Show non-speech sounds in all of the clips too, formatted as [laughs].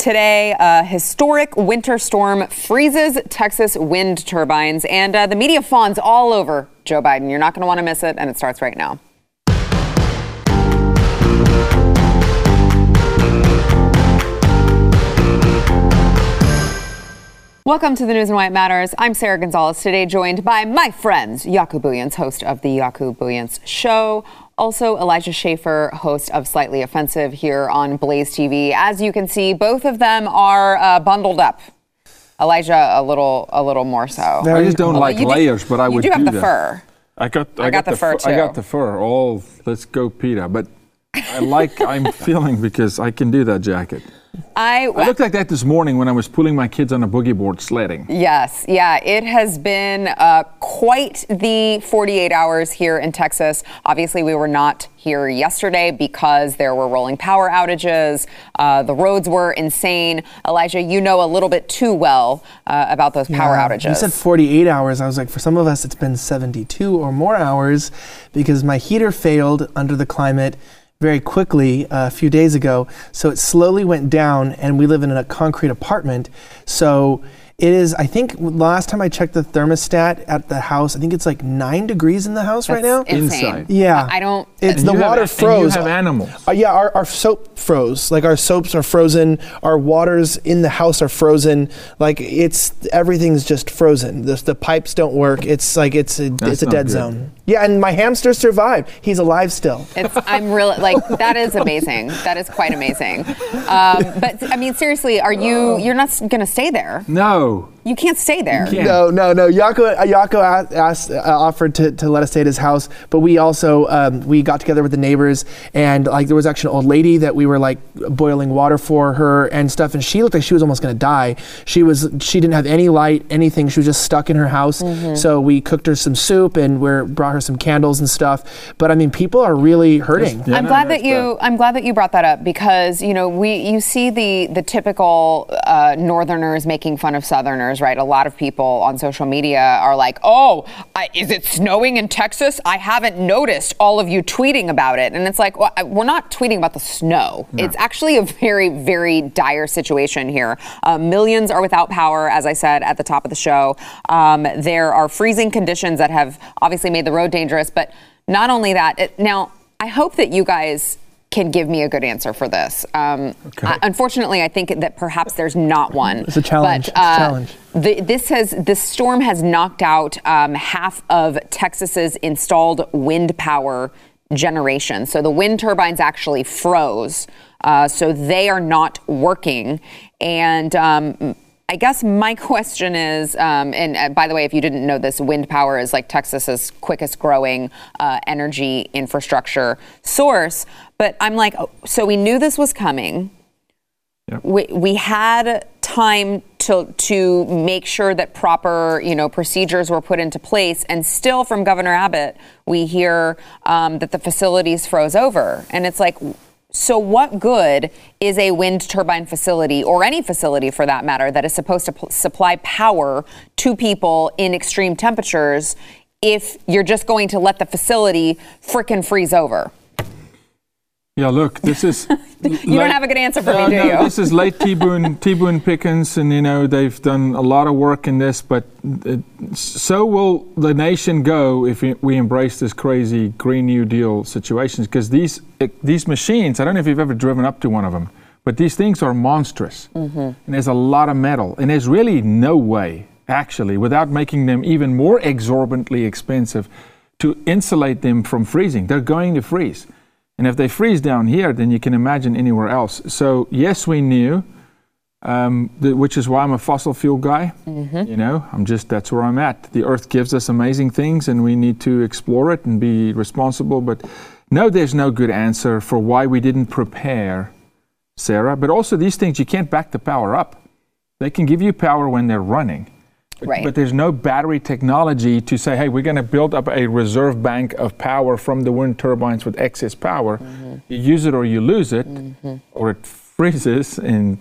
Today, a historic winter storm freezes Texas wind turbines, and uh, the media fawns all over Joe Biden. You're not going to want to miss it, and it starts right now. Welcome to the News and Why It Matters. I'm Sara Gonzales, today joined by my friends, Jaco Booyens, host of the Jaco Booyens Show, also Elijah Schaffer, host of Slightly Offensive here on Blaze TV. As you can see, both of them are uh, bundled up. Elijah a little a little more so. I just don't like you do- layers, but I you would do have the that. fur. I got I got the fur, I got the fur. All let's go, Peter. But I like I'm [laughs] feeling because I can do that jacket. I, I looked like that this morning when I was pulling my kids on a boogie board sledding. Yes, yeah, it has been uh, quite the 48 hours here in Texas. Obviously, we were not here yesterday because there were rolling power outages. Uh, the roads were insane. Elijah, you know a little bit too well uh, about those power Yeah, outages. You said 48 hours. I was like, for some of us, it's been 72 or more hours because my heater failed under the climate very quickly uh, a few days ago. So it slowly went down, and we live in a concrete apartment. So it is, I think, last time I checked the thermostat at the house, I think it's like nine degrees in the house right now. Insane. Inside. Yeah. I don't. It's the you have water and froze. you have animals. Uh, yeah, our, our soap froze. Like our soaps are frozen. Our waters in the house are frozen. Like it's everything's just frozen. The, the pipes don't work. It's like it's a, it's a dead good. zone. Yeah, and my hamster survived. He's alive still. It's, I'm really like that is amazing. That is quite amazing. Um, but I mean, seriously, are you? You're not going to stay there. No. You can't stay there. can't. No, no, no. Jaco, uh, Jaco asked, uh, offered to, to let us stay at his house, but we also um, we got together with the neighbors, and like there was actually an old lady that we were like boiling water for her and stuff, and she looked like she was almost gonna die. She was she didn't have any light, anything. She was just stuck in her house. So we cooked her some soup and we brought her some candles and stuff. But I mean, people are really hurting. Yeah, I'm no, glad that that's you. I'm glad that you brought that up because you know we you see the the typical uh, Northerners making fun of Southerners, right? A lot of people on social media are like, "Oh, I, is it snowing in Texas? I haven't noticed all of you tweeting about it." And it's like, well, I- we're not tweeting about the snow. It's actually a very very dire situation here. Uh, millions are without power, as I said at the top of the show. Um, there are freezing conditions that have obviously made the road dangerous, but not only that. It, now, I hope that you guys can give me a good answer for this. Um, I- unfortunately, I think that perhaps there's not one. It's a challenge. But, uh, It's a challenge. The, this has the storm has knocked out um, half of Texas's installed wind power generation. So the wind turbines actually froze. Uh, so they are not working. And um, I guess my [laughs] question is, um, and uh, by the way, if you didn't know this, wind power is like Texas's quickest growing uh, energy infrastructure source. But I'm like, oh, so we knew this was coming. Yep. We, we had time to to make sure that proper you know procedures were put into place, and still from Governor Abbott, we hear um, that the facilities froze over, and it's like. So, what good is a wind turbine facility, or any facility for that matter, that is supposed to p- supply power to people in extreme temperatures if you're just going to let the facility frickin' freeze over? Yeah, look, this is. [laughs] You don't have a good answer for no, me, do no, you? This is late T Boone [laughs] T Boone Pickens, and you know they've done a lot of work in this, but it, so will the nation go if we- we embrace this crazy Green New Deal situations. Because these it, these machines, I don't know if you've ever driven up to one of them, but these things are monstrous, Mm-hmm. and there's a lot of metal, and there's really no way, actually, without making them even more exorbitantly expensive, to insulate them from freezing. They're going to freeze. And if they freeze down here, then you can imagine anywhere else. So yes, we knew, um, th- which is why I'm a fossil fuel guy. You know, I'm just that's where I'm at. The Earth gives us amazing things, and we need to explore it and be responsible. But no, there's no good answer for why we didn't prepare, Sarah. But also, these things you can't back the power up. They can give you power when they're running. But, Right. but there's no battery technology to say, hey, we're going to build up a reserve bank of power from the wind turbines with excess power. Mm-hmm. You use it or you lose it, mm-hmm. or it freezes and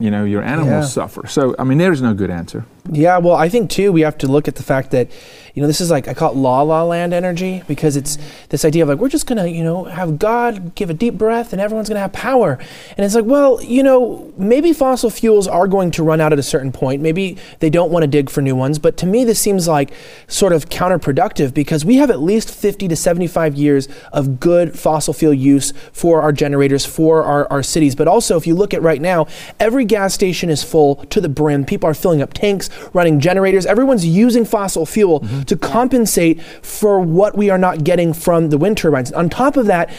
you know your animals Yeah. suffer. So I mean, there is no good answer. Yeah, well, I think too we have to look at the fact that, you know, this is like I call it la la land energy because it's this idea of like we're just gonna, you know, have God give a deep breath and everyone's gonna have power, and it's like, well, you know, maybe fossil fuels are going to run out at a certain point. Maybe they don't want to dig for new ones, but to me this seems like sort of counterproductive because we have at least 50 to 75 years of good fossil fuel use for our generators for our, our cities. But also, if you look at right now, every gas station is full to the brim. People are filling up tanks running generators. Everyone's using fossil fuel mm-hmm. To compensate for what we are not getting from the wind turbines. On top of that,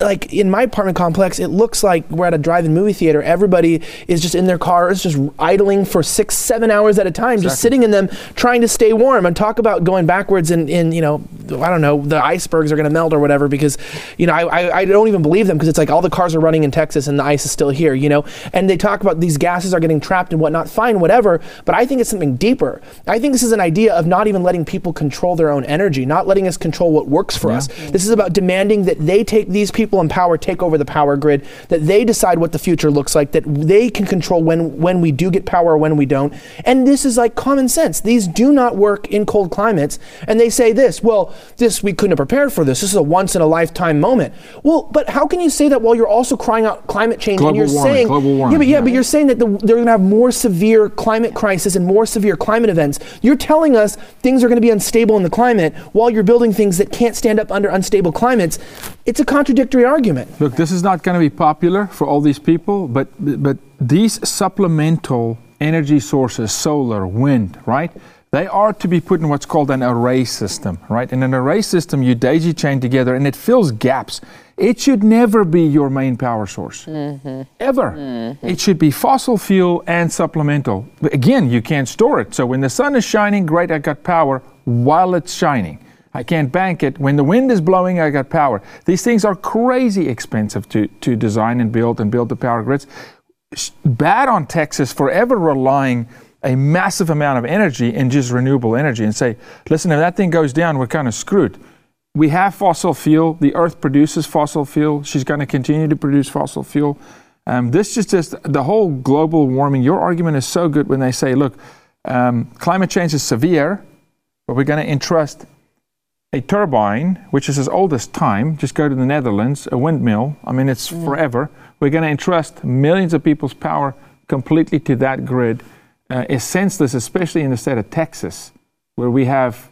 like in my apartment complex, it looks like we're at a drive-in movie theater. Everybody is just in their cars, just idling for six, seven hours at a time, exactly. just sitting in them, trying to stay warm. And talk about going backwards and, in you know, I don't know, the icebergs are going to melt or whatever because, you know, I, I, I don't even believe them because it's like all the cars are running in Texas and the ice is still here, you know. And they talk about these gases are getting trapped and whatnot. Fine, whatever. But I think it's something deeper. I think this is an idea of not even letting people control their own energy, not letting us control what works for yeah. us. This is about demanding that they take these people in power take over the power grid, that they decide what the future looks like, that they can control when, when we do get power or when we don't. And this is like common sense. These do not work in cold climates. And they say this, well, this we couldn't have prepared for this. This is a once in a lifetime moment. Well, but how can you say that while you're also crying out climate change global and you're warming, saying global warming, yeah, but yeah, yeah. but you're saying that the, they're going to have more severe climate crisis and more severe climate events. You're telling us things are going to be unstable in the climate while you're building things that can't stand up under unstable climates. It's a contradictory argument. Look, this is not going to be popular for all these people, but but these supplemental energy sources, solar, wind, right? They are to be put in what's called an array system, right? In an array system, you daisy chain together and it fills gaps. It should never be your main power source, mm-hmm. ever. Mm-hmm. It should be fossil fuel and supplemental. Again, you can't store it. So when the sun is shining, great, I got power while it's shining. I can't bank it. When the wind is blowing, I got power. These things are crazy expensive to, to design and build and build the power grids. Bad on Texas forever relying a massive amount of energy in just renewable energy and say, listen, if that thing goes down, we're kind of screwed. We have fossil fuel. The earth produces fossil fuel. She's going to continue to produce fossil fuel. Um, this is just the whole global warming. Your argument is so good when they say, look, um, climate change is severe, but we're going to entrust a turbine, which is as old as time, just go to the Netherlands, a windmill, I mean, it's mm. forever. We're going to entrust millions of people's power completely to that grid. Uh, is senseless, especially in the state of Texas, where we have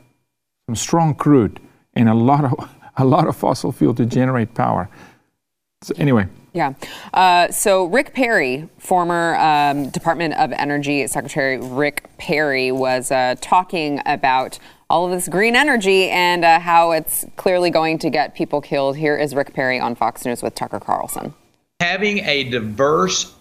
some strong crude and a lot of, [laughs] a lot of fossil fuel to generate power. So, anyway. Yeah. Uh, so Rick Perry, former um, Department of Energy Secretary Rick Perry, was uh, talking about all of this green energy and uh, how it's clearly going to get people killed. Here is Rick Perry on Fox News with Tucker Carlson. Having a diverse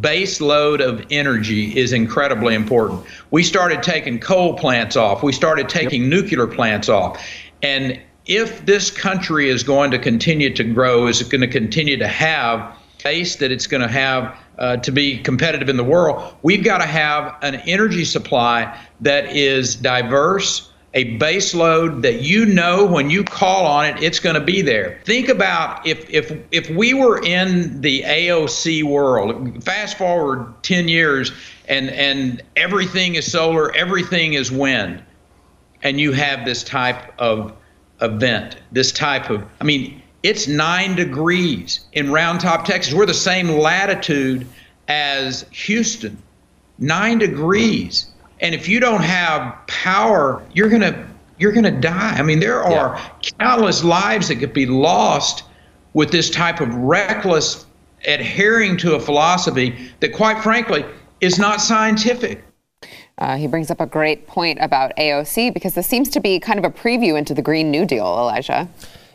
base load of energy is incredibly important. We started taking coal plants off, we started taking yep. nuclear plants off. And if this country is going to continue to grow, is it going to continue to have base that it's going to have uh, to be competitive in the world, we've got to have an energy supply that is diverse, a base load that you know when you call on it, it's going to be there. Think about if if if we were in the AOC world, fast forward 10 years, and and everything is solar, everything is wind, and you have this type of event, this type of, I mean, it's nine degrees in Round Top, Texas. We're the same latitude as Houston, nine degrees and if you don't have power, you're gonna you're gonna die. I mean, there are yeah. countless lives that could be lost with this type of reckless adhering to a philosophy that, quite frankly, is not scientific. Uh, he brings up a great point about AOC because this seems to be kind of a preview into the Green New Deal, Elijah.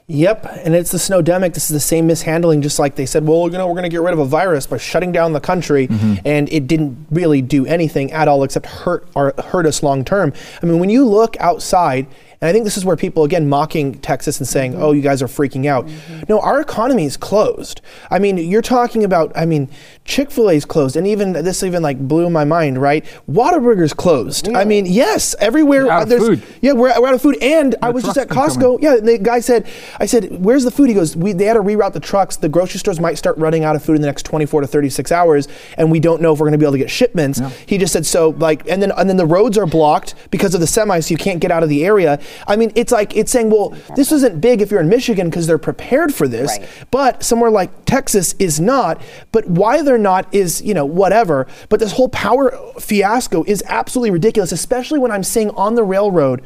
Yep, and it's the snowdemic. This is the same mishandling, just like they said, well, you know, we're going to get rid of a virus by shutting down the country, mm-hmm. and it didn't really do anything at all except hurt or hurt us long term. I mean, when you look outside And I think this is where people, again, mocking Texas and saying, oh, you guys are freaking out. No, our economy is closed. I mean, you're talking about, I mean, Chick fil A is closed. And even, this even like blew my mind, right? Whataburger's closed. I mean, yes, everywhere. Out of there's, food. Yeah, we're, we're out of food. And I was just at Costco. Yeah, and the guy said, I said, where's the food? He goes, we, they had to reroute the trucks. The grocery stores might start running out of food in the next 24 to 36 hours. And we don't know if we're going to be able to get shipments. He just said, so like, and then, and then the roads are blocked because of the semis, so you can't get out of the area. I mean, it's like, it's saying, well, this isn't big if you're in Michigan because they're prepared for this, Right. but somewhere like Texas is not. But why they're not is, you know, whatever. But this whole power fiasco is absolutely ridiculous, especially when I'm seeing on the railroad.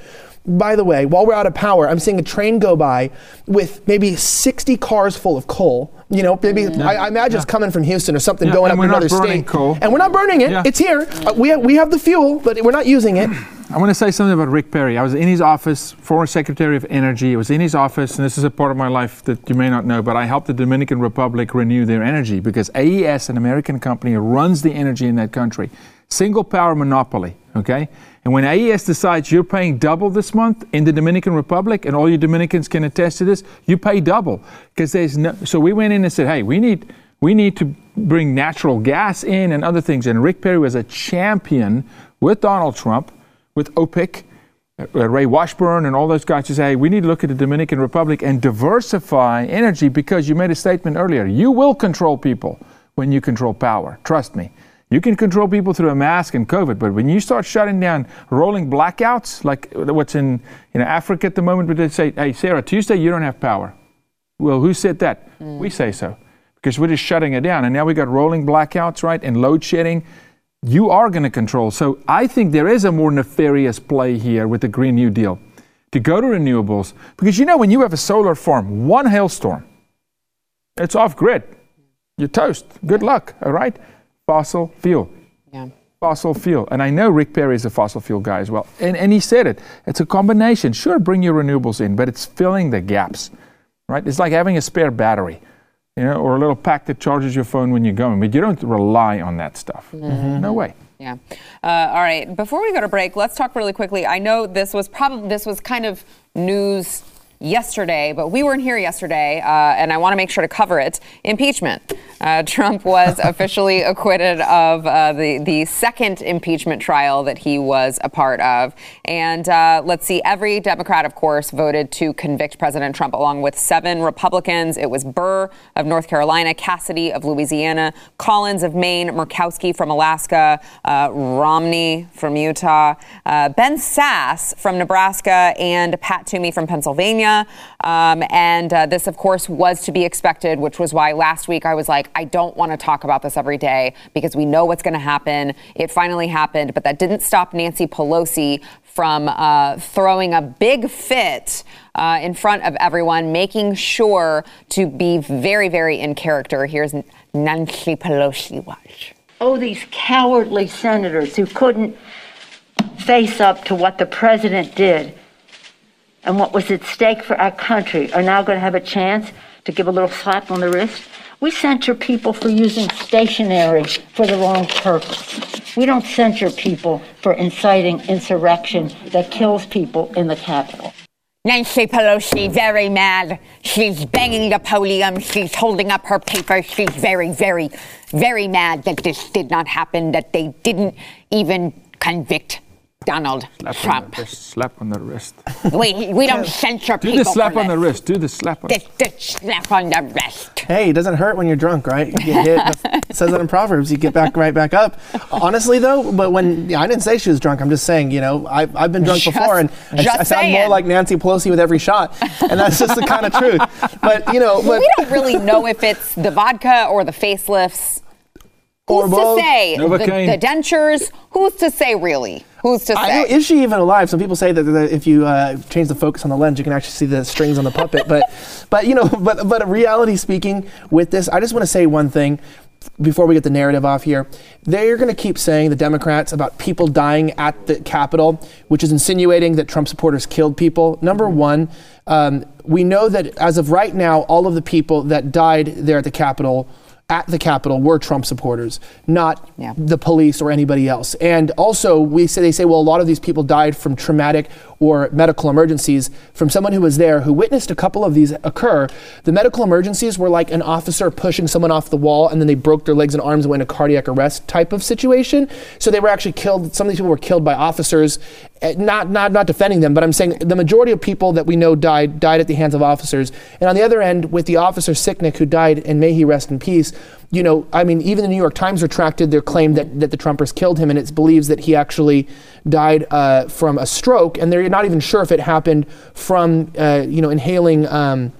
By the way, while we're out of power, I'm seeing a train go by with maybe 60 cars full of coal. You know, maybe I, I imagine it's coming from Houston or something Yeah, going and up we're not another burning state. coal. And we're not burning it. Yeah. It's here. Uh, we, have, we have the fuel, but we're not using it. [clears throat] I want to say something about Rick Perry. I was in his office, former Secretary of Energy. I was in his office, and this is a part of my life that you may not know, but I helped the Dominican Republic renew their energy because AES, an American company, runs the energy in that country. Single power monopoly, okay? And when AES decides you're paying double this month in the Dominican Republic, and all you Dominicans can attest to this, you pay double because there's no. So we went in and said, hey, we need we need to bring natural gas in and other things. And Rick Perry was a champion with Donald Trump, with OPIC, uh, Ray Washburne, and all those guys to say, hey, we need to look at the Dominican Republic and diversify energy because you made a statement earlier. You will control people when you control power. Trust me. You can control people through a mask and COVID, but when you start shutting down rolling blackouts, like what's in you know, Africa at the moment, where they say, hey, Sarah, Tuesday you don't have power. Well, who said that? We mm. say so because we're just shutting it down. And now we got rolling blackouts, right? And load shedding. You are going to control. So I think there is a more nefarious play here with the Green New Deal to go to renewables. Because you know, when you have a solar farm, one hailstorm, it's off grid. You're toast. Good luck, all right? Fossil fuel Yeah. fossil fuel. And I know Rick Perry is a fossil fuel guy as well. And, and he said it. It's a combination. Sure, bring your renewables in, but it's filling the gaps, right? It's like having a spare battery, you know, or a little pack that charges your phone when you're going. But you don't rely on that stuff. No way. Yeah. Uh, all right. Before we go to break, let's talk really quickly. I know this was probably this was kind of news yesterday, but we weren't here yesterday, uh, and I want to make sure to cover it. Impeachment. Uh, Trump was [laughs] officially acquitted of uh, the the second impeachment trial that he was a part of, and uh, let's see. Every Democrat, of course, voted to convict President Trump, along with seven Republicans. It was Burr of North Carolina, Cassidy of Louisiana, Collins of Maine, Murkowski from Alaska, uh, Romney from Utah, uh, Ben Sasse from Nebraska, and Pat Toomey from Pennsylvania. Um, and uh, this, of course, was to be expected, which was why last week I was like, I don't want to talk about this every day because we know what's going to happen. It finally happened, but that didn't stop Nancy Pelosi from uh, throwing a big fit uh, in front of everyone, making sure to be very, very in character. Here's Nancy Pelosi. Watch. Oh, these cowardly senators who couldn't face up to what the president did and what was at stake for our country are now going to have a chance to give a little slap on the wrist. We censure people for using stationery for the wrong purpose. We don't censure people for inciting insurrection that kills people in the Capitol. Nancy Pelosi, very mad. She's banging the podium. She's holding up her paper. She's very, very, very mad that this did not happen, that they didn't even convict Donald Slap Trump. the wrist. Slap on the wrist. [laughs] We, we don't [laughs] censure Do people. Do the slap for on the wrist. Do the slap on This, this slap on the wrist. Hey, it doesn't hurt when you're drunk, right? You get hit. [laughs] It says that in Proverbs. You get back right back up. Honestly, though, but when yeah, I didn't say she was drunk. I'm just saying, you know, I, I've been drunk Just- before, and I, just I sound more like Nancy Pelosi with every shot, and that's just the kind of truth. But you know, but we don't really know if it's the vodka or the facelifts. Or Who's both. to say? The, Novocaine. the dentures? Who's to say, really? Who's to say? know, is she even alive? Some people say that, that if you uh, change the focus on the lens, you can actually see the strings on the puppet. But, [laughs] but you know, [laughs] but but reality speaking, with this, I just want to say one thing before we get the narrative off here. They're going to keep saying the Democrats about people dying at the Capitol, which is insinuating that Trump supporters killed people. Number one, um, we know that as of right now, all of the people that died there at the Capitol at the Capitol were Trump supporters, not Yeah. the police or anybody else. And also, we say they say, well, a lot of these people died from traumatic or medical emergencies. From someone who was there, who witnessed a couple of these occur, the medical emergencies were like an officer pushing someone off the wall, and then they broke their legs and arms and went into cardiac arrest type of situation. So they were actually killed. Some of these people were killed by officers. Eh, Not not not defending them, but I'm saying the majority of people that we know died died at the hands of officers. And on the other end, with the officer Sicknick, who died, and may he rest in peace. You know, I mean, even the New York Times retracted their claim that, that the Trumpers killed him, and it believes that he actually died uh, from a stroke, and they're not even sure if it happened from, uh, you know, inhaling. Um,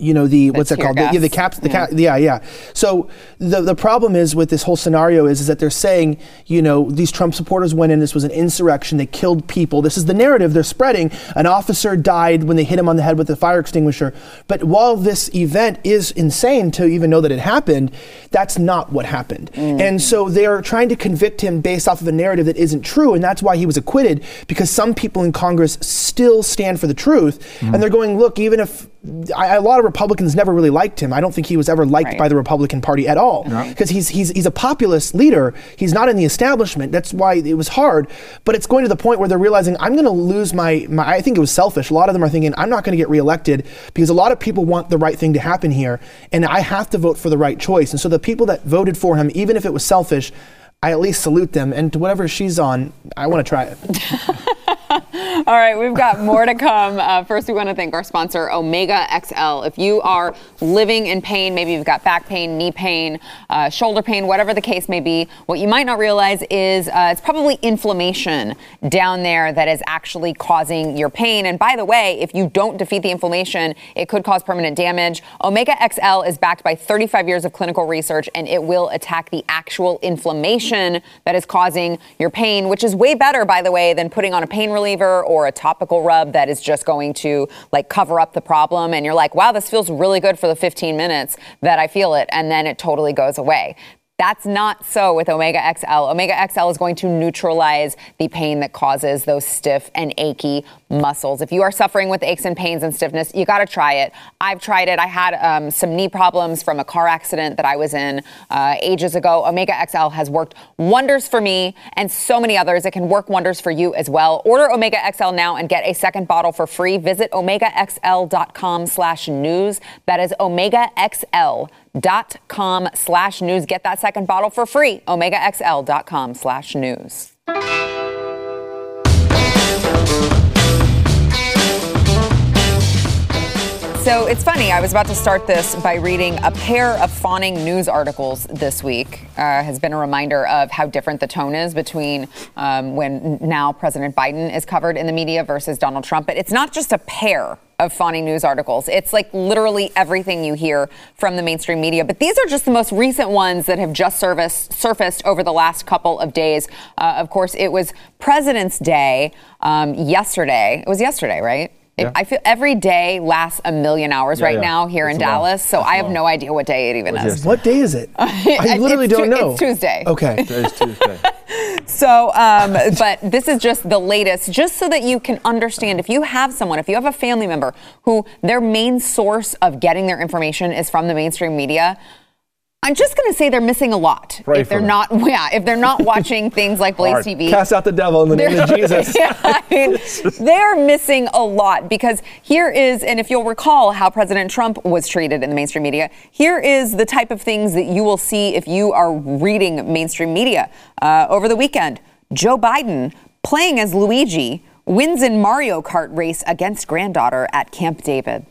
you know the, what's that called? The, yeah, the caps. The cap. Yeah, yeah. So the the problem is with this whole scenario is is that they're saying you know these Trump supporters went in. This was an insurrection. They killed people. This is the narrative they're spreading. An officer died when they hit him on the head with a fire extinguisher. But while this event is insane to even know that it happened, that's not what happened. And so they're trying to convict him based off of a narrative that isn't true, and that's why he was acquitted because some people in Congress still stand for the truth, and they're going, look, even if I, a lot of Republicans never really liked him. I don't think he was ever liked Right. by the Republican Party at all because he's he's he's a populist leader. He's not in the establishment. That's why it was hard. But it's going to the point where they're realizing I'm going to lose my, my. I think it was selfish. A lot of them are thinking I'm not going to get reelected because a lot of people want the right thing to happen here, and I have to vote for the right choice. And so the people that voted for him, even if it was selfish. I at least salute them, and whatever she's on, I want to try it. [laughs] All right, we've got more to come. Uh, first, we want to thank our sponsor, Omega XL. If you are living in pain, maybe you've got back pain, knee pain, uh, shoulder pain, whatever the case may be, what you might not realize is uh, it's probably inflammation down there that is actually causing your pain. And by the way, if you don't defeat the inflammation, it could cause permanent damage. Omega XL is backed by 35 years of clinical research, and it will attack the actual inflammation that is causing your pain, which is way better, by the way, than putting on a pain reliever or a topical rub that is just going to like cover up the problem. And you're like, wow, this feels really good for the 15 minutes that I feel it. And then it totally goes away. That's not so with Omega XL. Omega XL is going to neutralize the pain that causes those stiff and achy muscles. If you are suffering with aches and pains and stiffness, you got to try it. I've tried it. I had um, some knee problems from a car accident that I was in uh, ages ago. Omega XL has worked wonders for me and so many others. It can work wonders for you as well. Order Omega XL now and get a second bottle for free. Visit omegaxl.com slash news. That is omegaxl.com slash news. Get that second bottle for free. omegaxl.com slash news. So it's funny. I was about to start this by reading a pair of fawning news articles this week. Uh, has been a reminder of how different the tone is between um, when now President Biden is covered in the media versus Donald Trump. But it's not just a pair of fawning news articles. It's like literally everything you hear from the mainstream media. But these are just the most recent ones that have just surfaced, surfaced over the last couple of days. Uh, of course, it was President's Day um, yesterday. It was yesterday, right? Yeah. I feel every day lasts a million hours Yeah, right yeah. now here in That's long. Dallas, so That's I have long. no idea what day it even Was is. What day is it? [laughs] I literally It's don't Tu- know. it's Tuesday. Okay. Today's Tuesday. [laughs] So, um, but this is just the latest, just so that you can understand if you have someone, if you have a family member who their main source of getting their information is from the mainstream media. I'm just going to say they're missing a lot Pray if they're not, [laughs] yeah, if they're not [laughs] watching things like Blaze Hard. TV. Cast out the devil in the name of Jesus. [laughs] Yeah, I mean, they're missing a lot because here is, and if you'll recall how President Trump was treated in the mainstream media, here is the type of things that you will see if you are reading mainstream media. Uh, over the weekend, Joe Biden playing as Luigi wins in Mario Kart race against granddaughter at Camp David.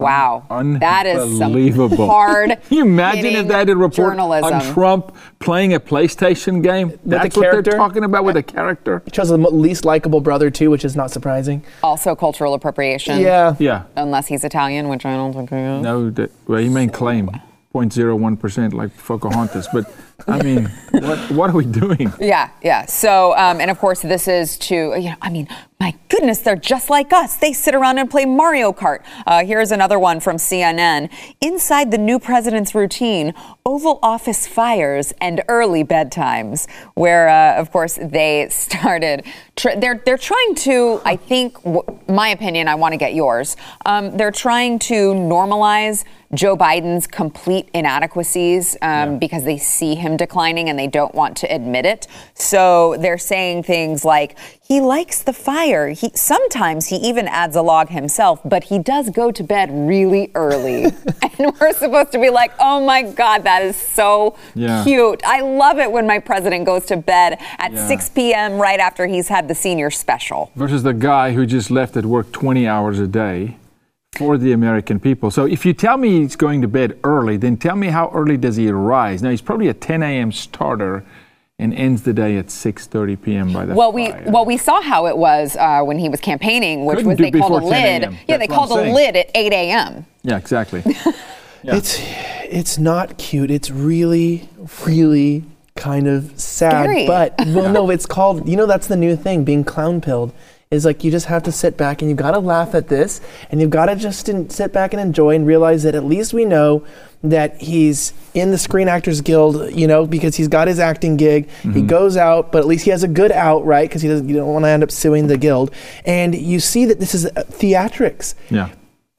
Wow, that is some Unbelievable. hard. Can [laughs] you imagine if hitting they had a report journalism. on Trump playing a PlayStation game? That's what character? they're talking about with a character. He chose the least likable brother too, which is not surprising. Also, cultural appropriation. Yeah. Yeah. Unless he's Italian, which I don't think he is. No, that, well, he may claim 0.01% uh, like Pocahontas, but I mean, what, what are we doing? Yeah, yeah. So, um, and of course, this is to, you know, I mean, my goodness, they're just like us. They sit around and play Mario Kart. Uh, here's another one from CNN. Inside the new president's routine, Oval Office fires and early bedtimes, where, uh, of course, they started. Tr- they're they're trying to. I think, w- my opinion. I want to get yours. Um, they're trying to normalize Joe Biden's complete inadequacies um, because they see him declining and they don't want to admit it. So they're saying things like he likes the fire. He sometimes he even adds a log himself, but he does go to bed really early. [laughs] and we're supposed to be like, "Oh my god, that is so Yeah. cute. I love it when my president goes to bed at Yeah. 6 p.m. right after he's had the senior special." Versus the guy who just left at work 20 hours a day for the American people. So if you tell me he's going to bed early, then tell me how early does he rise? Now he's probably a 10 a.m. starter and ends the day at 6:30 p.m. by the Well, we well we saw how it was uh, when he was campaigning, which Couldn't was they called a lid. Yeah, That's they called a lid at 8 a.m. yeah, exactly. [laughs] Yeah. It's it's not cute. It's really, really kind of sad. Scary. But well, no, [laughs] it's called. You know, that's the new thing. Being clown pilled is like you just have to sit back and you've got to laugh at this, and you've got to just sit back and enjoy and realize that at least we know that he's in the Screen Actors Guild. You know, because he's got his acting gig. He goes out, but at least he has a good out, right? Because he doesn't. You don't want to end up suing the guild. And you see that this is uh, theatrics. yeah.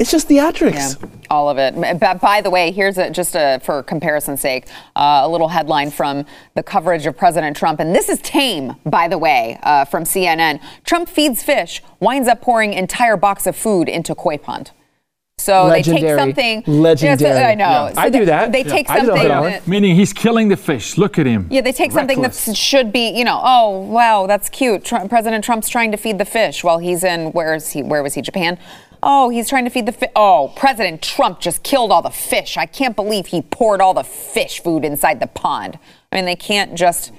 It's just theatrics. Yeah, all of it. But by the way, here's a, just a, for comparison's sake, uh, a little headline from the coverage of President Trump. And this is tame, by the way, uh, from CNN. Trump feeds fish, winds up pouring entire box of food into koi pond. So they take something. Legendary. Yes, I know. Yeah. So I do that. They take I do something. that. that- Meaning he's killing the fish. Look at him. yeah, they take something that should be, you know, oh wow, that's cute. Tr- President Trump's trying to feed the fish while he's in where is he? Where was he? Japan. Oh, he's trying to feed the fish. Oh, President Trump just killed all the fish. I can't believe he poured all the fish food inside the pond. I mean, they can't just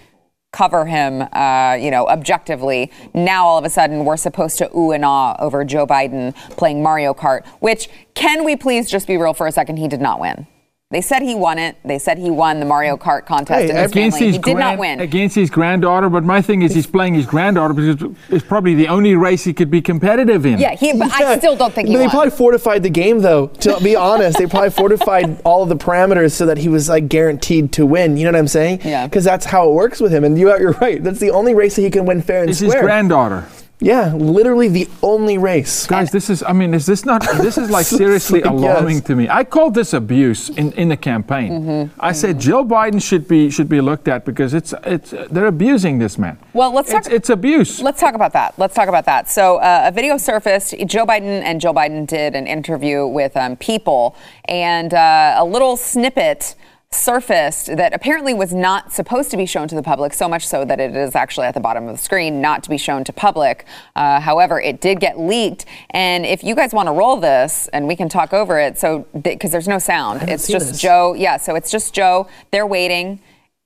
cover him, uh, you know, objectively. Now all of a sudden we're supposed to ooh and ah over Joe Biden playing Mario Kart, which can we please just be real for a second? He did not win. They said he won it. They said he won the Mario Kart contest Hey, in his against family. his He did not win. against his granddaughter. But my thing is, he's playing his granddaughter because it's probably the only race he could be competitive in. Yeah, he, but I [laughs] still don't think he But they won. probably fortified the game, though. To be [laughs] honest, they probably fortified all of the parameters so that he was like guaranteed to win. You know what I'm saying? Yeah. Because that's how it works with him. And you, you're right. That's the only race that he can win fair and It's his square. granddaughter. Yeah, literally the only race. Guys, this is, I mean, is this not, this is like [laughs] seriously Yes. alarming to me. I called this abuse in, in the campaign. Mm-hmm. I said Joe Biden should be, should be looked at because it's, it's, they're abusing this man. Well, let's It's, talk- it's abuse. Let's talk about that. Let's talk about that. So, uh, a video surfaced. Joe Biden and Joe Biden did an interview with um, People, and uh, a little snippet surfaced that apparently was not supposed to be shown to the public, so much so that it is actually at the bottom of the screen, not to be shown to public. Uh, however, it did get leaked. And if you guys want to roll this, and we can talk over it, so because there's no sound, it's just this. Joe. Yeah, so it's just Joe. They're waiting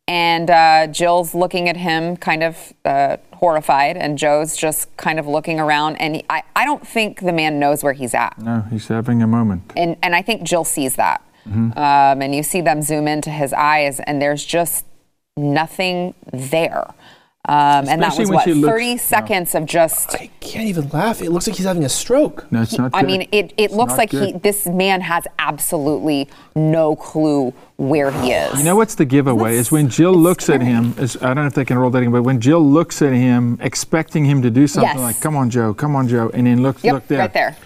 and uh, Jill's looking at him kind of uh, horrified, and Joe's just kind of looking around. And he, I, I don't think the man knows where he's at. No, he's having a moment. And, and I think Jill sees that. Mm-hmm. Um, and you see them zoom into his eyes, and there's just nothing there. Um, and that was what, looks- 30 yeah. seconds of just. I can't even laugh. It looks like he's having a stroke. No, it's not I mean, it, it It's looks not like he, this man has absolutely no clue where he is. You know what's the giveaway? Is when Jill it's looks at him. Is, I don't know if they can roll that in, but when Jill looks at him, expecting him to do something Yes. like "Come on, Joe, come on, Joe," and then look, Yep, look there. right there.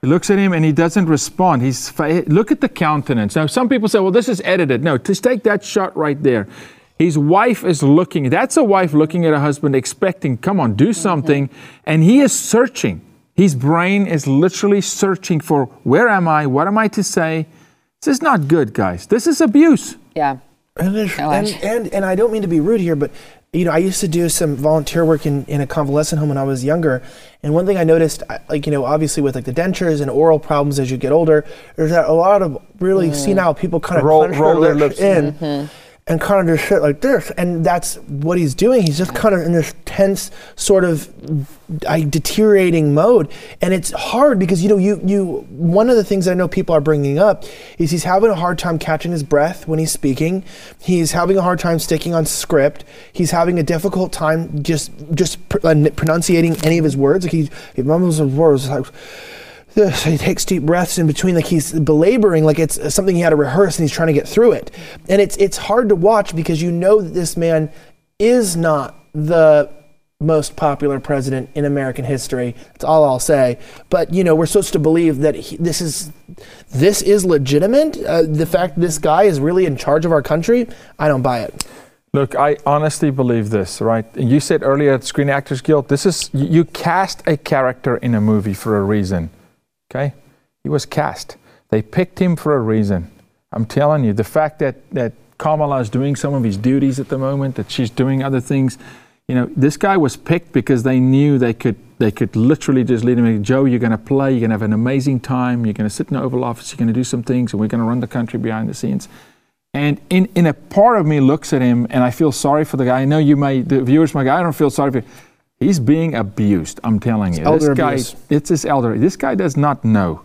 He looks at him and he doesn't respond. He's fa- look at the countenance. Now, some people say, "Well, this is edited." No, just take that shot right there. His wife is looking. That's a wife looking at a husband, expecting, "Come on, do mm-hmm. something," and he is searching. His brain is literally searching for, "Where am I? What am I to say?" This is not good, guys. This is abuse. Yeah. And, and, and and I don't mean to be rude here, but you know, I used to do some volunteer work in, in a convalescent home when I was younger. And one thing I noticed, like you know, obviously with like the dentures and oral problems as you get older, there's that a lot of really mm. senile people kind of Roll- roll their lips lips. in. Mm-hmm. And kind of just sit like this. And that's what he's doing. He's just kind of in this tense, sort of uh, deteriorating mode. And it's hard because, you know, you, you, one of the things I know people are bringing up is he's having a hard time catching his breath when he's speaking. He's having a hard time sticking on script. He's having a difficult time just, just pr- uh, pronunciating any of his words. Like he, he mumbles his words like, so he takes deep breaths in between, like he's belaboring, like it's something he had to rehearse and he's trying to get through it. And it's it's hard to watch because you know that this man is not the most popular president in American history. That's all I'll say. But you know, we're supposed to believe that he, this is this is legitimate. Uh, the fact this guy is really in charge of our country, I don't buy it. Look, I honestly believe this, right? You said earlier at Screen Actors Guild, this is you cast a character in a movie for a reason. Okay? He was cast. They picked him for a reason. I'm telling you, the fact that, that Kamala is doing some of his duties at the moment, that she's doing other things, you know, this guy was picked because they knew they could they could literally just lead him. Joe, you're going to play. You're going to have an amazing time. You're going to sit in the Oval Office. You're going to do some things, and we're going to run the country behind the scenes. And in, in a part of me looks at him, and I feel sorry for the guy. I know you may, the viewers might go, I don't feel sorry for you. He's being abused. I'm telling you. It's this guy, it's his elder. This guy does not know.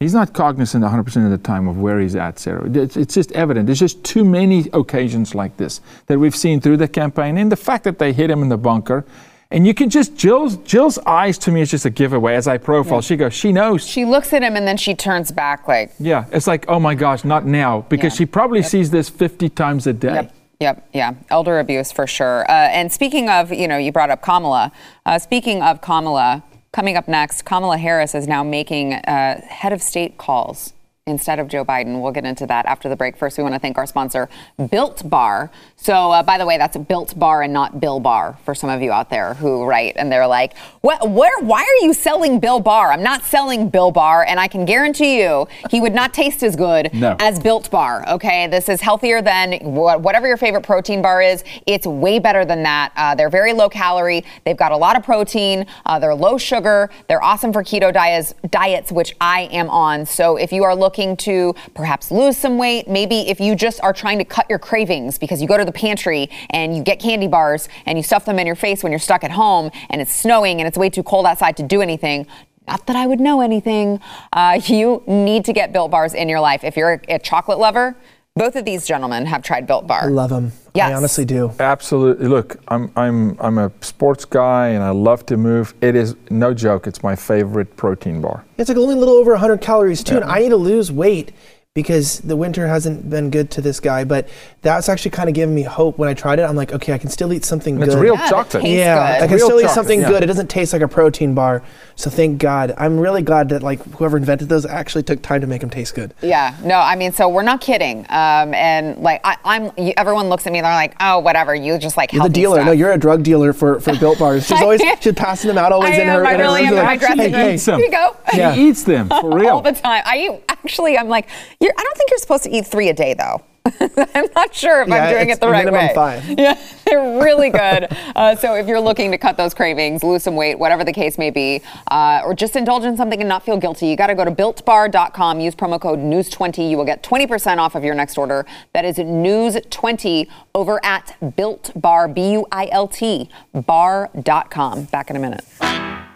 He's not cognizant 100% of the time of where he's at, Sarah. It's, it's, just evident. There's just too many occasions like this that we've seen through the campaign. And the fact that they hit him in the bunker, and you can just, Jill's, Jill's eyes to me is just a giveaway. As I profile, yeah. she goes, she knows. She looks at him and then she turns back like. Yeah, it's like, oh my gosh, not now. Because yeah. she probably yep. sees this 50 times a day. Yep. Yep, yeah, elder abuse for sure. Uh, and speaking of, you know, you brought up Kamala. Uh, speaking of Kamala, coming up next, Kamala Harris is now making uh, head of state calls instead of Joe Biden. We'll get into that after the break. First, we want to thank our sponsor, Built Bar. So, uh, by the way, that's a Built Bar and not Bill Bar for some of you out there who write and they're like, what, where, why are you selling Bill Bar? I'm not selling Bill Bar, and I can guarantee you he would not taste as good no. as Built Bar. Okay, this is healthier than whatever your favorite protein bar is. It's way better than that. Uh, they're very low calorie. They've got a lot of protein. Uh, they're low sugar. They're awesome for keto diets, diets, which I am on. So if you are looking to perhaps lose some weight, maybe if you just are trying to cut your cravings because you go to the pantry and you get candy bars and you stuff them in your face when you're stuck at home and it's snowing and it's way too cold outside to do anything. Not that I would know anything. Uh, [laughs] you need to get built bars in your life. If you're a, a chocolate lover, both of these gentlemen have tried Built Bar. I love them. Yes. I honestly do. Absolutely. Look, I'm I'm I'm a sports guy and I love to move. It is no joke. It's my favorite protein bar. It's like only a little over 100 calories too, yeah. and I need to lose weight because the winter hasn't been good to this guy. But that's actually kind of given me hope when I tried it. I'm like, okay, I can still eat something and good. It's real yeah, chocolate. Yeah, good. I can real still chocolate, eat something yeah. good. It doesn't taste like a protein bar. So thank God. I'm really glad that like whoever invented those actually took time to make them taste good. Yeah. No, I mean, so we're not kidding. Um, and like I, am everyone looks at me. They're like, oh, whatever. You just like you're the dealer. Stuff. No, you're a drug dealer for, for Built Bars. She's [laughs] always she's passing them out always I in am, her. I in really her am. like, dressing hey, room. hey, Here you go. Yeah. He eats them [laughs] for real all the time. I actually. I'm like, I don't think you're supposed to eat three a day though. [laughs] I'm not sure if yeah, I'm doing it the right way. Five. [laughs] Yeah, they're really good. uh, so if you're looking to cut those cravings, lose some weight, whatever the case may be, uh, or just indulge in something and not feel guilty, you got to go to builtbar.com. Use promo code News20. You will get 20% off of your next order. That is News20 over at Built Bar, B-U-I-L-T, bar.com. Back in a minute.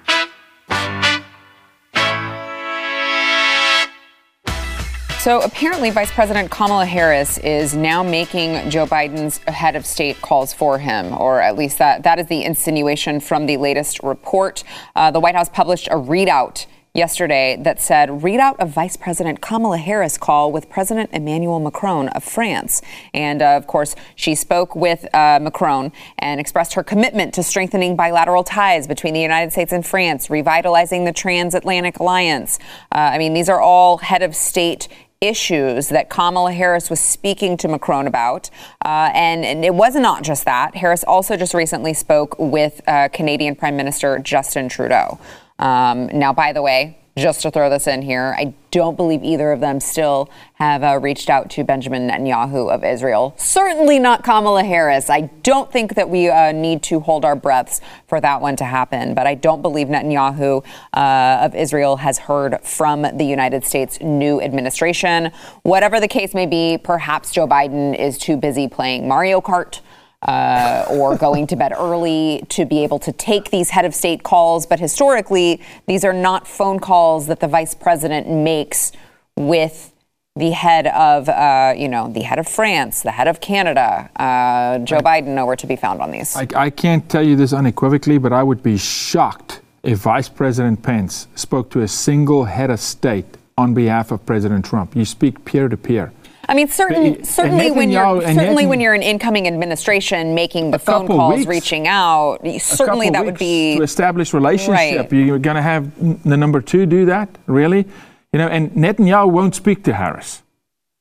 So apparently, Vice President Kamala Harris is now making Joe Biden's head of state calls for him, or at least that, that is the insinuation from the latest report. Uh, the White House published a readout yesterday that said readout of Vice President Kamala Harris call with President Emmanuel Macron of France. And uh, of course, she spoke with uh, Macron and expressed her commitment to strengthening bilateral ties between the United States and France, revitalizing the transatlantic alliance. Uh, I mean, these are all head of state issues that Kamala Harris was speaking to Macron about. Uh, and, and, it was not just that. Harris also just recently spoke with uh, Canadian Prime Minister Justin Trudeau. Um, now, by the way, just to throw this in here. I don't believe either of them still have uh, reached out to Benjamin Netanyahu of Israel. Certainly not Kamala Harris. I don't think that we uh, need to hold our breaths for that one to happen. But I don't believe Netanyahu uh, of Israel has heard from the United States new administration. Whatever the case may be, perhaps Joe Biden is too busy playing Mario Kart uh, or going to bed early to be able to take these head of state calls. But historically, these are not phone calls that the vice president makes with the head of, uh, you know, the head of France, the head of Canada. Uh, Joe Biden nowhere to be found on these. I, I can't tell you this unequivocally, but I would be shocked if Vice President Pence spoke to a single head of state on behalf of President Trump. You speak peer to peer. I mean, certain, certainly when you're certainly when you're an incoming administration making the phone calls, weeks, reaching out, certainly that would be to establish relationship. Right. You're going to have the number two do that, really, you know. And Netanyahu won't speak to Harris.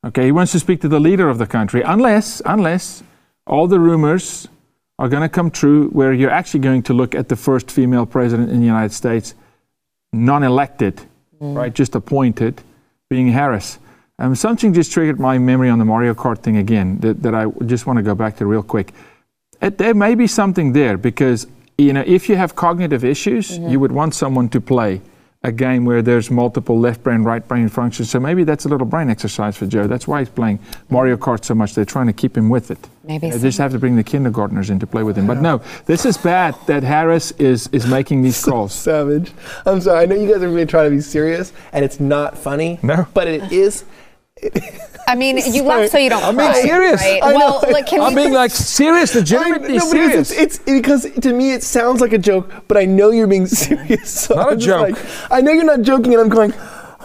Okay, he wants to speak to the leader of the country, unless unless all the rumors are going to come true, where you're actually going to look at the first female president in the United States, non-elected, mm. right, just appointed, being Harris. Um, something just triggered my memory on the Mario Kart thing again that, that I just want to go back to real quick. It, there may be something there because you know if you have cognitive issues, mm-hmm. you would want someone to play a game where there's multiple left brain, right brain functions. So maybe that's a little brain exercise for Joe. That's why he's playing Mario Kart so much. They're trying to keep him with it. Maybe they so. just have to bring the kindergartners in to play with him. But no, this is bad that Harris is is making these so [laughs] calls. Savage. I'm sorry. I know you guys are really trying to be serious, and it's not funny. No. But it is I mean, you laugh so you don't I'm cry. being serious. Right? I well, like, can I'm we being like serious, legitimately no, serious. It's, it's, because to me it sounds like a joke, but I know you're being [laughs] serious. So not I'm a joke. Like, I know you're not joking, and I'm going,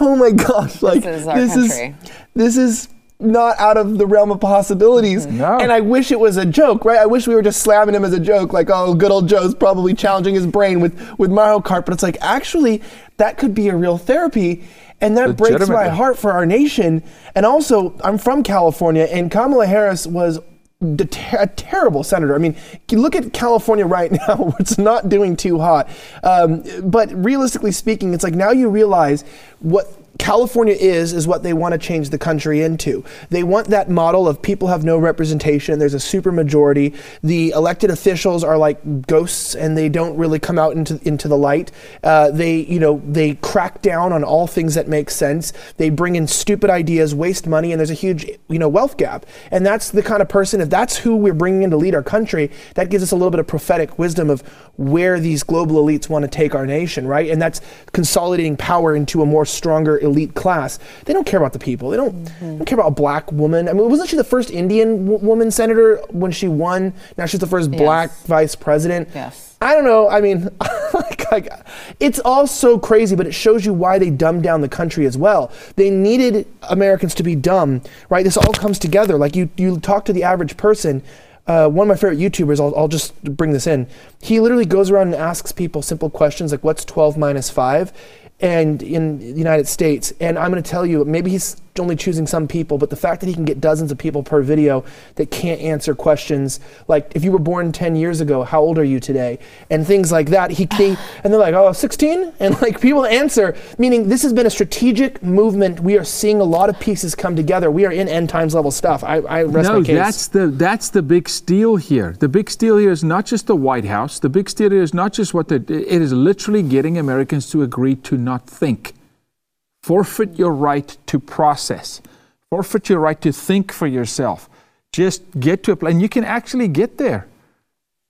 oh my gosh, like this is our this country. is this is not out of the realm of possibilities. No. And I wish it was a joke, right? I wish we were just slamming him as a joke, like, oh, good old Joe's probably challenging his brain with, with Mario Kart. But it's like, actually, that could be a real therapy. And that breaks my heart for our nation. And also, I'm from California, and Kamala Harris was a terrible senator. I mean, look at California [laughs] right now; it's not doing too hot. Um, but realistically speaking, it's like now you realize what California is is what they want to change the country into. They want that model of people have no representation. There's a super majority. The elected officials are like ghosts, and they don't really come out into into the light. Uh, they you know they crack down on all things that make sense. They bring in stupid ideas, waste money, and there's a huge you know wealth gap. And that's the kind of person. If that's who we're bringing in to lead our country, that gives us a little bit of prophetic wisdom of where these global elites want to take our nation, right? And that's consolidating power into a more stronger elite class. They don't care about the people. They don't, mm-hmm. don't care about a black woman. I mean, wasn't she the first Indian w- woman senator when she won? Now she's the first yes. black vice president. Yes. I don't know. I mean, [laughs] like, it's all so crazy, but it shows you why they dumbed down the country as well. They needed Americans to be dumb, right? This all comes together. Like you, you talk to the average person. Uh, one of my favorite YouTubers, I'll, I'll just bring this in. He literally goes around and asks people simple questions like, "What's 12 minus 5?" And in the United States. And I'm going to tell you, maybe he's only choosing some people, but the fact that he can get dozens of people per video that can't answer questions like if you were born 10 years ago, how old are you today? And things like that. He they, [sighs] and they're like, "Oh, 16?" And like people answer, meaning this has been a strategic movement. We are seeing a lot of pieces come together. We are in end times level stuff. I, I rest no, my case. that's the that's the big steal here. The big steal here is not just the White House. The big steal here is not just what the it is literally getting Americans to agree to not think forfeit your right to process, forfeit your right to think for yourself. Just get to a place, and you can actually get there.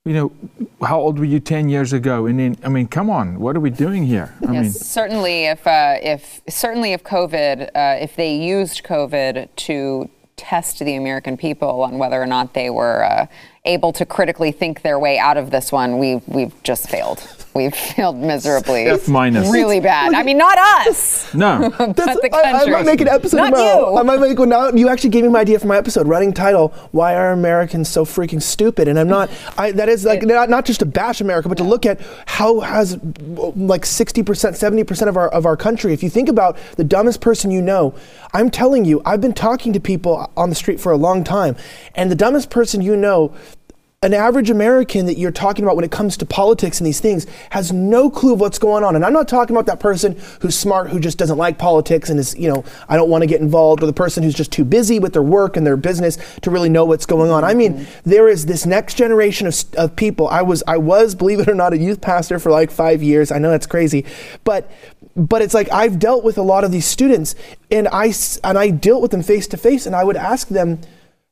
You know, how old were you 10 years ago? And then, I mean, come on, what are we doing here? I yes, mean, certainly if, uh, if, certainly if COVID, uh, if they used COVID to test the American people on whether or not they were uh, able to critically think their way out of this one, we've, we've just failed. We've failed miserably. F minus. Really bad. I mean, not us. No. [laughs] but the country. I, I, might make an episode not tomorrow. You. I might make one now. You actually gave me my idea for my episode. Running title: Why are Americans so freaking stupid? And I'm not. I, that is like it, not, not just to bash America, but to look at how has like 60 percent, 70 percent of our of our country. If you think about the dumbest person you know, I'm telling you, I've been talking to people on the street for a long time, and the dumbest person you know an average American that you're talking about when it comes to politics and these things has no clue of what's going on. And I'm not talking about that person who's smart, who just doesn't like politics and is, you know, I don't want to get involved, or the person who's just too busy with their work and their business to really know what's going on. I mean, mm-hmm. there is this next generation of, of people. I was, I was, believe it or not, a youth pastor for like five years. I know that's crazy, but but it's like I've dealt with a lot of these students and I and I dealt with them face to face and I would ask them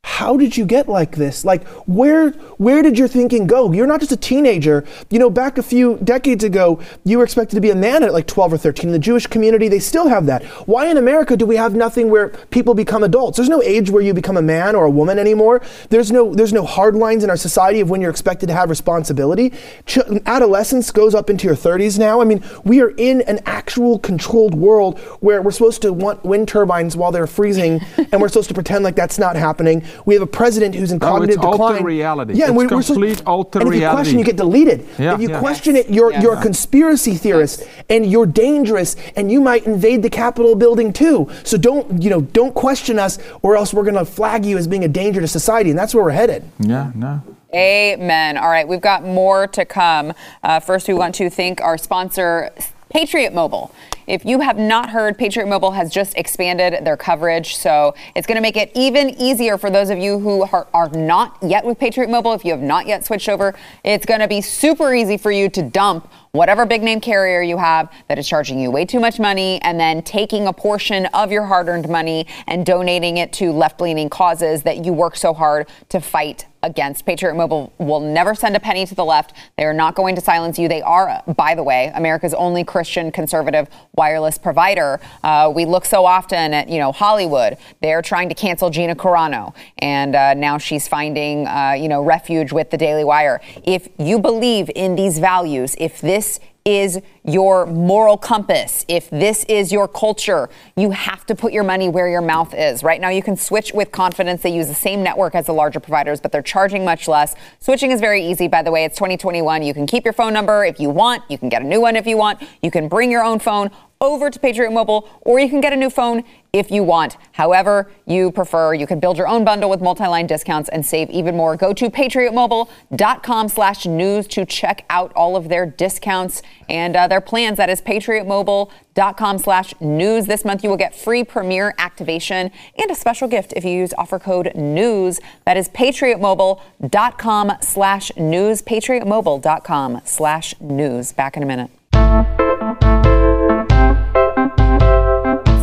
how did you get like this? Like where where did your thinking go? You're not just a teenager. You know back a few decades ago you were expected to be a man at like 12 or 13 in the jewish community they still have that. Why in america do we have nothing where people become adults? There's no age where you become a man or a woman anymore. There's no there's no hard lines in our society of when you're expected to have responsibility. Ch- adolescence goes up into your 30s now. I mean we are in an actual controlled world where we're supposed to want wind turbines while they're freezing and we're supposed to pretend like that's not happening we have a president who's in cognitive no, it's decline. reality. Yeah, it's we're, complete we're alter and if reality. you question, you get deleted. Yeah, if you yeah. question it, you're Yeah. you're a conspiracy theorist, Yes. and you're dangerous, and you might invade the Capitol building too. So don't you know? Don't question us, or else we're going to flag you as being a danger to society, and that's where we're headed. yeah, no. Amen. All right, we've got more to come. Uh, first, we want to thank our sponsor, Patriot Mobile. If you have not heard, Patriot Mobile has just expanded their coverage, so it's going to make it even easier for those of you who are, are not yet with Patriot Mobile. If you have not yet switched over, it's going to be super easy for you to dump whatever big name carrier you have that is charging you way too much money and then taking a portion of your hard earned money and donating it to left leaning causes that you work so hard to fight against. Patriot Mobile will never send a penny to the left. They are not going to silence you. They are, by the way, America's only Christian conservative wireless provider. Uh, we look so often at, you know, Hollywood. They're trying to cancel Gina Carano, and uh, now she's finding, uh, you know, refuge with the Daily Wire. If you believe in these values, if this is your moral compass, if this is your culture, you have to put your money where your mouth is. Right now, you can switch with confidence. They use the same network as the larger providers, but they're charging much less. Switching is very easy, by the way. It's 2021. You can keep your phone number if you want. You can get a new one if you want. You can bring your own phone over to Patriot Mobile, or you can get a new phone if you want. However, you prefer, you can build your own bundle with multi-line discounts and save even more. Go to patriotmobile.com slash news to check out all of their discounts and uh, their plans. That is patriotmobile.com slash news. This month you will get free premiere activation and a special gift if you use offer code news. That is patriotmobile.com slash news, patriotmobile.com slash news. Back in a minute.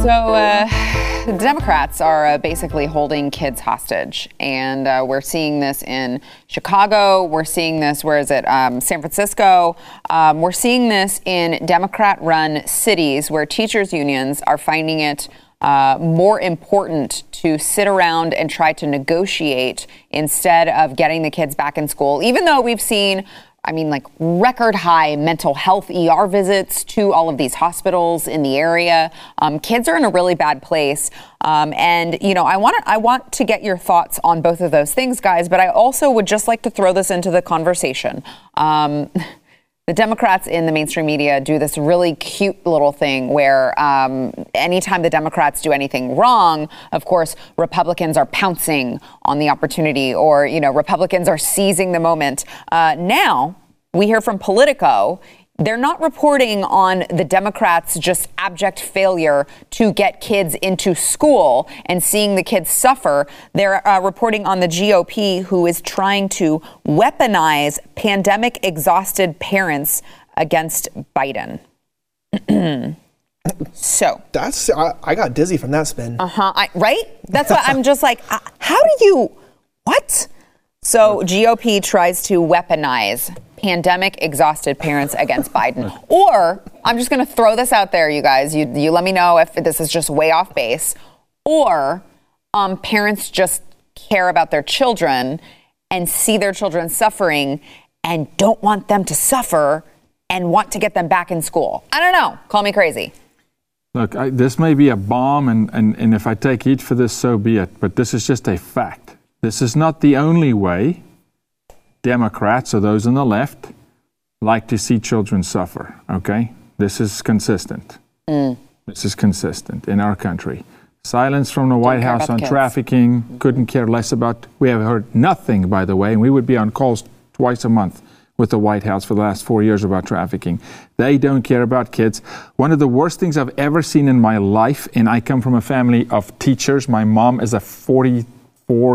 So, uh, the Democrats are uh, basically holding kids hostage. And uh, we're seeing this in Chicago. We're seeing this, where is it? Um, San Francisco. Um, we're seeing this in Democrat run cities where teachers' unions are finding it. Uh, more important to sit around and try to negotiate instead of getting the kids back in school, even though we've seen I mean, like record high mental health ER visits to all of these hospitals in the area. Um, kids are in a really bad place, um, and you know, I want to I want to get your thoughts on both of those things, guys. But I also would just like to throw this into the conversation. Um, [laughs] the Democrats in the mainstream media do this really cute little thing where um, anytime the Democrats do anything wrong, of course, Republicans are pouncing on the opportunity or, you know, Republicans are seizing the moment. Uh, now, we hear from Politico they're not reporting on the Democrats' just abject failure to get kids into school and seeing the kids suffer. They're uh, reporting on the GOP, who is trying to weaponize pandemic exhausted parents against Biden. [clears throat] so. That's I, I got dizzy from that spin. Uh huh. Right? That's what I'm just like, [laughs] uh, how do you, what? So GOP tries to weaponize pandemic exhausted parents against [laughs] Biden. Or I'm just going to throw this out there, you guys. You, you let me know if this is just way off base. Or um, parents just care about their children and see their children suffering and don't want them to suffer and want to get them back in school. I don't know. Call me crazy. Look, I, this may be a bomb, and, and, and if I take heat for this, so be it. But this is just a fact. This is not the only way Democrats or those on the left like to see children suffer, okay? This is consistent. Mm. This is consistent in our country. Silence from the White House on kids. trafficking. Couldn't care less about. We have heard nothing, by the way, and we would be on calls twice a month with the White House for the last four years about trafficking. They don't care about kids. One of the worst things I've ever seen in my life, and I come from a family of teachers. My mom is a 44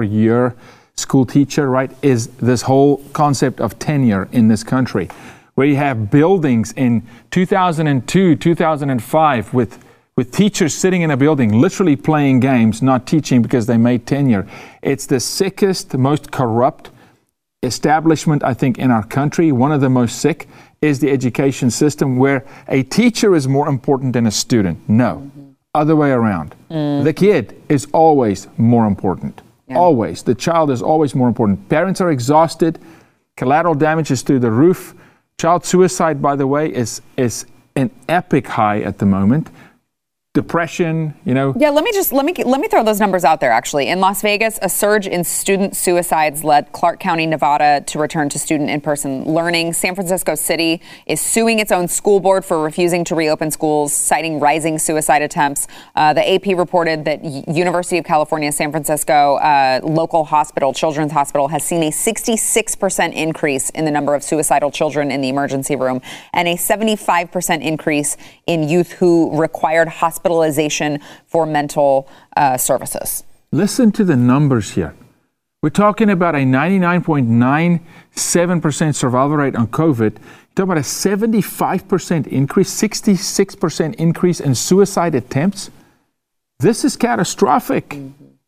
year school teacher, right? Is this whole concept of tenure in this country, where you have buildings in 2002, 2005 with with teachers sitting in a building literally playing games, not teaching because they made tenure. It's the sickest, most corrupt establishment, I think, in our country. One of the most sick is the education system where a teacher is more important than a student. No, mm-hmm. other way around. Mm. The kid is always more important. Always. The child is always more important. Parents are exhausted, collateral damage is through the roof. Child suicide, by the way, is, is an epic high at the moment. Depression, you know, Yeah, let me just let me let me throw those numbers out there. Actually, in Las Vegas, a surge in student suicides led Clark County, Nevada, to return to student in-person learning. San Francisco City is suing its own school board for refusing to reopen schools, citing rising suicide attempts. Uh, the AP reported that University of California, San Francisco uh, local hospital, Children's Hospital, has seen a 66% increase in the number of suicidal children in the emergency room and a 75% increase in youth who required hospitalization for mental uh, services. Listen to the numbers here. We're talking about a 99.97% survival rate on COVID. You're about a 75% increase, 66% increase in suicide attempts. This is catastrophic.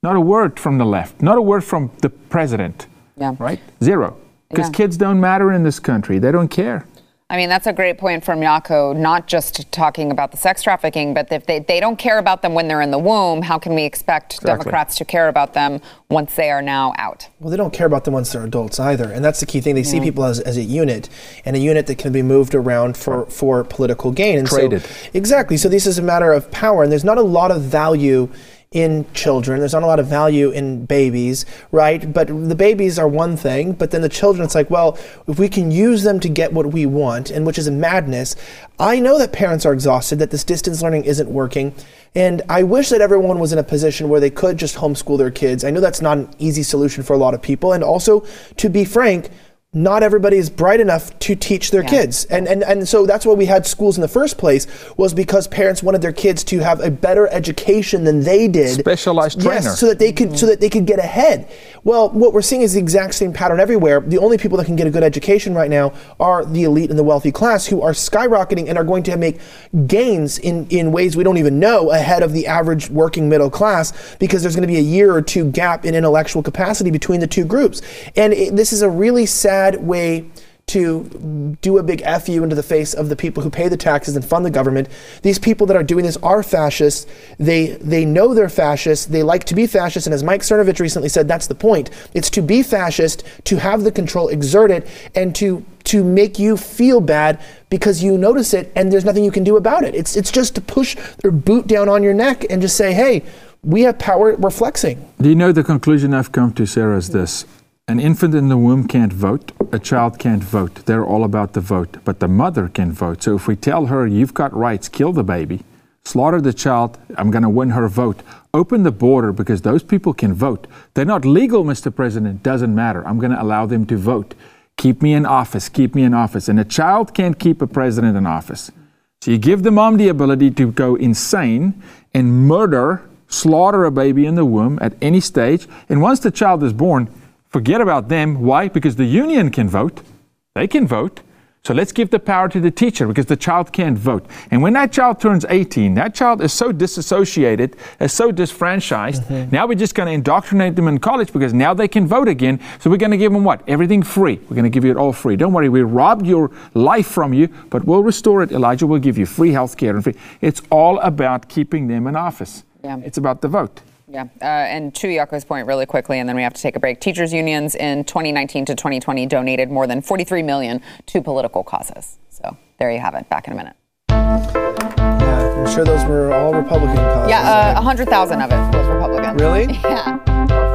Not a word from the left, not a word from the president. Yeah. Right? Zero. Because Yeah. kids don't matter in this country. They don't care. I mean, that's a great point from Jaco, not just talking about the sex trafficking, but if they, they don't care about them when they're in the womb, how can we expect Exactly. Democrats to care about them once they are now out? Well, they don't care about them once they're adults either, and that's the key thing. They see people as, as a unit, and a unit that can be moved around for, for political gain. And Traded. So, exactly. So this is a matter of power, and there's not a lot of value in children. There's not a lot of value in babies, right? But the babies are one thing, but then the children, it's like, well, if we can use them to get what we want, and which is a madness. I know that parents are exhausted, that this distance learning isn't working. And I wish that everyone was in a position where they could just homeschool their kids. I know that's not an easy solution for a lot of people. And also, to be frank, not everybody is bright enough to teach their kids. And, and and so that's why we had schools in the first place was because parents wanted their kids to have a better education than they did. Specialized trainer. Yes, so that they could so that they could get ahead. Well, what we're seeing is the exact same pattern everywhere. The only people that can get a good education right now are the elite and the wealthy class who are skyrocketing and are going to make gains in, in ways we don't even know ahead of the average working middle class because there's going to be a year or two gap in intellectual capacity between the two groups. And it, this is a really sad way to do a big fu into the face of the people who pay the taxes and fund the government. These people that are doing this are fascists. They they know they're fascists. They like to be fascists, and as Mike Cernovich recently said, that's the point. It's to be fascist, to have the control exerted, and to to make you feel bad because you notice it and there's nothing you can do about it. It's it's just to push their boot down on your neck and just say, hey, we have power. We're flexing. Do you know the conclusion I've come to, Sara, is this? An infant in the womb can't vote. A child can't vote. They're all about the vote. But the mother can vote. So if we tell her, you've got rights, kill the baby, slaughter the child, I'm going to win her vote. Open the border because those people can vote. They're not legal, Mr. President. Doesn't matter. I'm going to allow them to vote. Keep me in office. Keep me in office. And a child can't keep a president in office. So you give the mom the ability to go insane and murder, slaughter a baby in the womb at any stage. And once the child is born, forget about them. Why? Because the union can vote. They can vote. So let's give the power to the teacher because the child can't vote. And when that child turns 18, that child is so disassociated, is so disfranchised. Mm-hmm. Now we're just going to indoctrinate them in college because now they can vote again. So we're going to give them what? Everything free. We're going to give you it all free. Don't worry, we robbed your life from you, but we'll restore it. Elijah will give you free health care and free. It's all about keeping them in office. Yeah. It's about the vote. Yeah, uh, and to Jaco's point, really quickly, and then we have to take a break. Teachers unions in 2019 to 2020 donated more than 43 million to political causes. So there you have it. Back in a minute. Yeah, I'm sure those were all Republican causes. Yeah, uh, 100,000 of it was Republican. Really? [laughs] Yeah.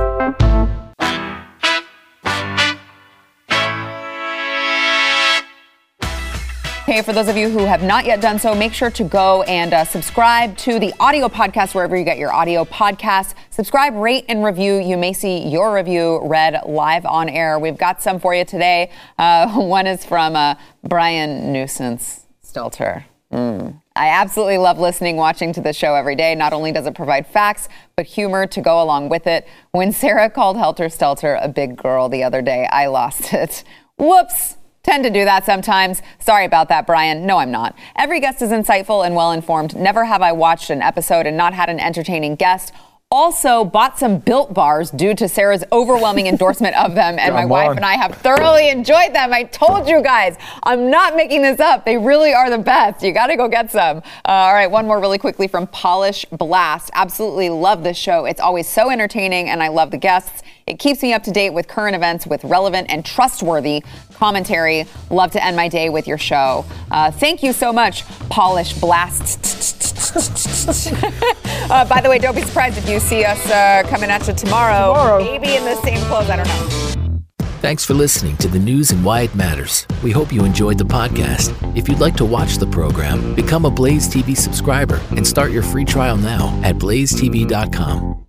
Hey, for those of you who have not yet done so, make sure to go and uh, subscribe to the audio podcast wherever you get your audio podcasts. Subscribe, rate, and review. You may see your review read live on air. We've got some for you today. Uh, [laughs] one is from uh, Brian Nuisance Stelter. Mm. I absolutely love listening, watching to the show every day. Not only does it provide facts, but humor to go along with it. When Sara called Helter Stelter a big girl the other day, I lost [laughs] it. Whoops! Tend to do that sometimes. Sorry about that, Brian. No, I'm not. Every guest is insightful and well informed. Never have I watched an episode and not had an entertaining guest also bought some built bars due to Sara's overwhelming endorsement of them. And [laughs] my wife and I have thoroughly enjoyed them. I told you guys, I'm not making this up. They really are the best. You got to go get some. Uh, all right, one more really quickly from Polish Blast. Absolutely love this show. It's always so entertaining, and I love the guests. It keeps me up to date with current events with relevant and trustworthy commentary. Love to end my day with your show. Uh, thank you so much, Polish Blast. [laughs] uh, by the way, don't be surprised if you see us uh, coming at you tomorrow. Tomorrow. Maybe in the same clothes. I don't know. Thanks for listening to the news and why it matters. We hope you enjoyed the podcast. If you'd like to watch the program, become a Blaze TV subscriber and start your free trial now at blazetv.com.